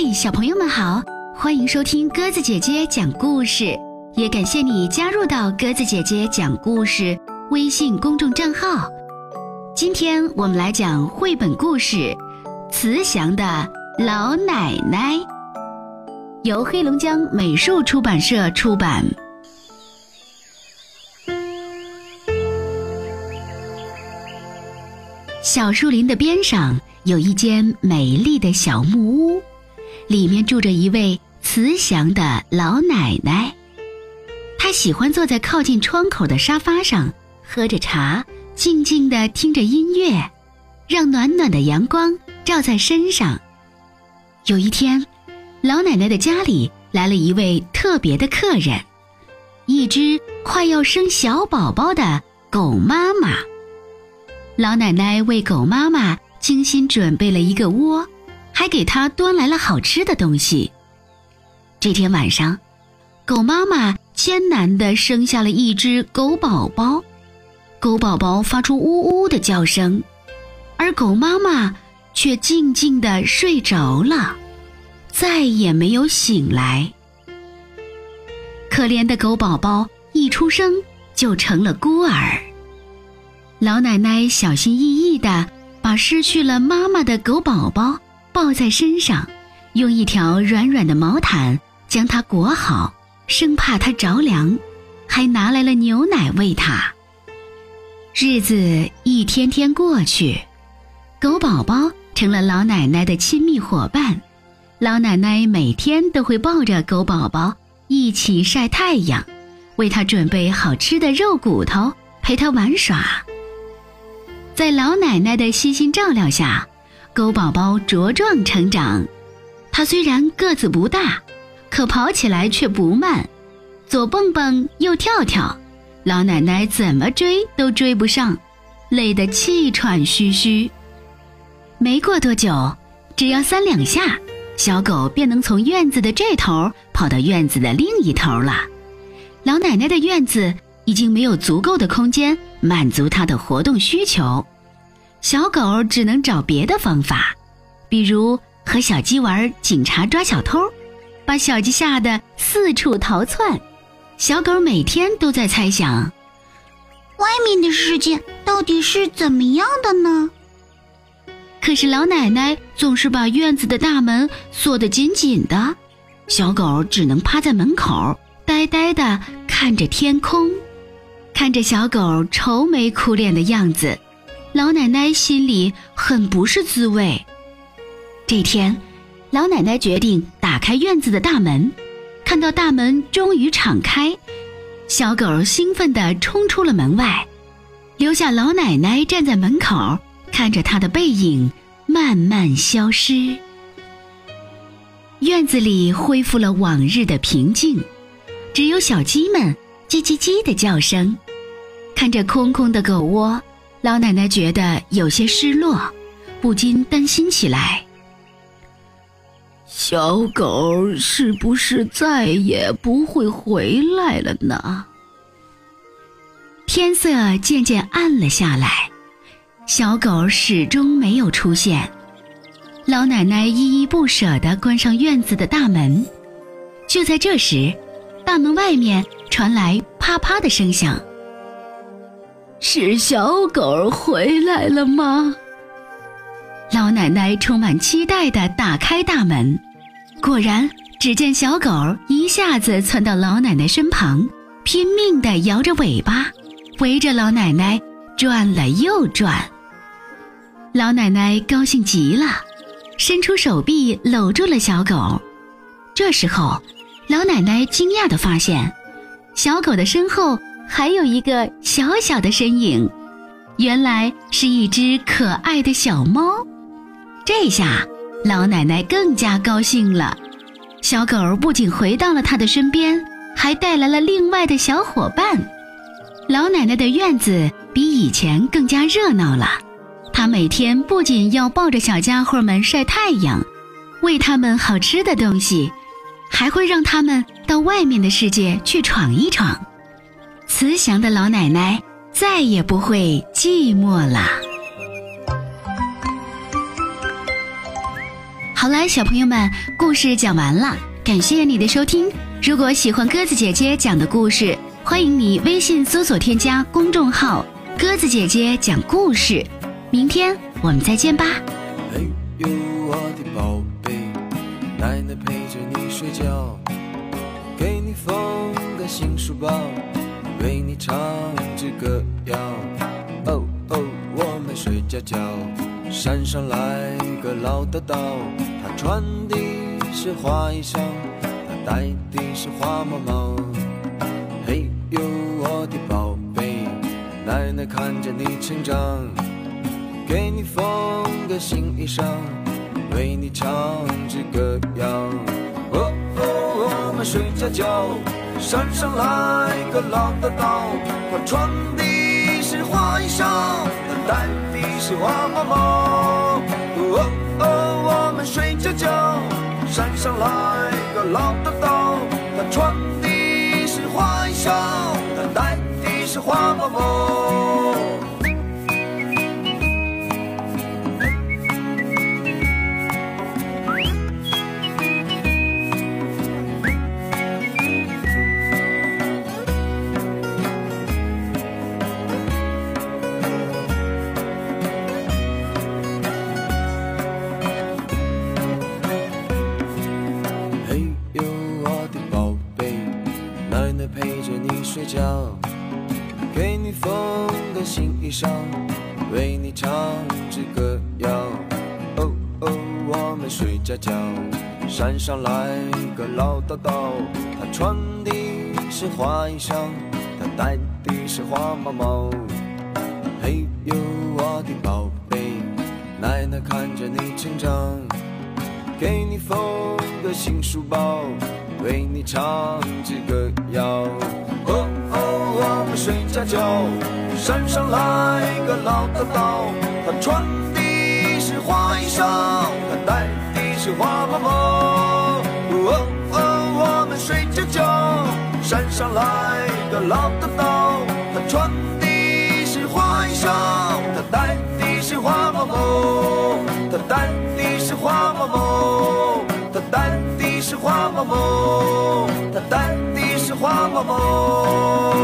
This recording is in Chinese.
嗨，小朋友们好，欢迎收听鸽子姐姐讲故事，也感谢你加入到鸽子姐姐讲故事微信公众账号。今天我们来讲绘本故事《慈祥的老奶奶》，由黑龙江美术出版社出版。小树林的边上有一间美丽的小木屋。里面住着一位慈祥的老奶奶，她喜欢坐在靠近窗口的沙发上，喝着茶，静静地听着音乐，让暖暖的阳光照在身上。有一天，老奶奶的家里来了一位特别的客人，一只快要生小宝宝的狗妈妈。老奶奶为狗妈妈精心准备了一个窝。还给他端来了好吃的东西。这天晚上，狗妈妈艰难地生下了一只狗宝宝，狗宝宝发出呜呜的叫声，而狗妈妈却静静地睡着了，再也没有醒来。可怜的狗宝宝一出生就成了孤儿。老奶奶小心翼翼地把失去了妈妈的狗宝宝。抱在身上，用一条软软的毛毯将它裹好，生怕它着凉，还拿来了牛奶喂它。日子一天天过去，狗宝宝成了老奶奶的亲密伙伴。老奶奶每天都会抱着狗宝宝一起晒太阳，为它准备好吃的肉骨头，陪它玩耍。在老奶奶的悉心照料下。狗宝宝茁壮成长，它虽然个子不大，可跑起来却不慢，左蹦蹦右跳跳，老奶奶怎么追都追不上，累得气喘吁吁。没过多久，只要三两下，小狗便能从院子的这头跑到院子的另一头了。老奶奶的院子已经没有足够的空间满足它的活动需求。小狗只能找别的方法，比如和小鸡玩警察抓小偷，把小鸡吓得四处逃窜。小狗每天都在猜想，外面的世界到底是怎么样的呢？可是老奶奶总是把院子的大门锁得紧紧的，小狗只能趴在门口，呆呆地看着天空，看着小狗愁眉苦脸的样子。老奶奶心里很不是滋味。这天，老奶奶决定打开院子的大门，看到大门终于敞开，小狗兴奋地冲出了门外，留下老奶奶站在门口，看着它的背影慢慢消失。院子里恢复了往日的平静，只有小鸡们叽叽叽的叫声。看着空空的狗窝。老奶奶觉得有些失落，不禁担心起来。小狗是不是再也不会回来了呢？天色渐渐暗了下来，小狗始终没有出现。老奶奶依依不舍地关上院子的大门。就在这时，大门外面传来啪啪的声响。是小狗回来了吗？老奶奶充满期待地打开大门，果然，只见小狗一下子窜到老奶奶身旁，拼命地摇着尾巴，围着老奶奶转了又转。老奶奶高兴极了，伸出手臂搂住了小狗。这时候，老奶奶惊讶地发现，小狗的身后。还有一个小小的身影，原来是一只可爱的小猫。这下老奶奶更加高兴了。小狗不仅回到了她的身边，还带来了另外的小伙伴。老奶奶的院子比以前更加热闹了。她每天不仅要抱着小家伙们晒太阳，喂它们好吃的东西，还会让它们到外面的世界去闯一闯。慈祥的老奶奶再也不会寂寞了。好了，小朋友们，故事讲完了，感谢你的收听。如果喜欢鸽子姐姐讲的故事，欢迎你微信搜索添加公众号“鸽子姐姐讲故事”。明天我们再见吧。嘿呦，我的宝贝，奶奶陪着你睡觉，给你缝个新书包，为你唱支歌谣。哦哦，我们睡觉觉，山上来个老道道，他穿的是花衣裳，他戴的是花帽帽。嘿呦，我的宝贝，奶奶看着你成长。给你缝个新衣裳，为你唱支歌谣。哦哦，我们睡觉觉，山上来个老道，他穿的是花衣裳，他戴的是花帽帽。衣裳，为你唱支歌谣。哦哦，我们睡觉觉，山上来个老叨叨，他穿的是花衣裳，他戴的是花毛毛。嘿呦，我的宝贝，奶奶看着你成长。给你缝个新书包，为你唱支歌谣。哦睡觉觉，山上来个老叨叨，他穿的是花衣裳，他戴的是花毛毛。哦哦，我们睡觉觉，山上来个老道道，他穿的是花衣裳，他戴的是花帽帽，他戴的是花帽帽，他戴的是花帽帽，他戴的是花毛毛。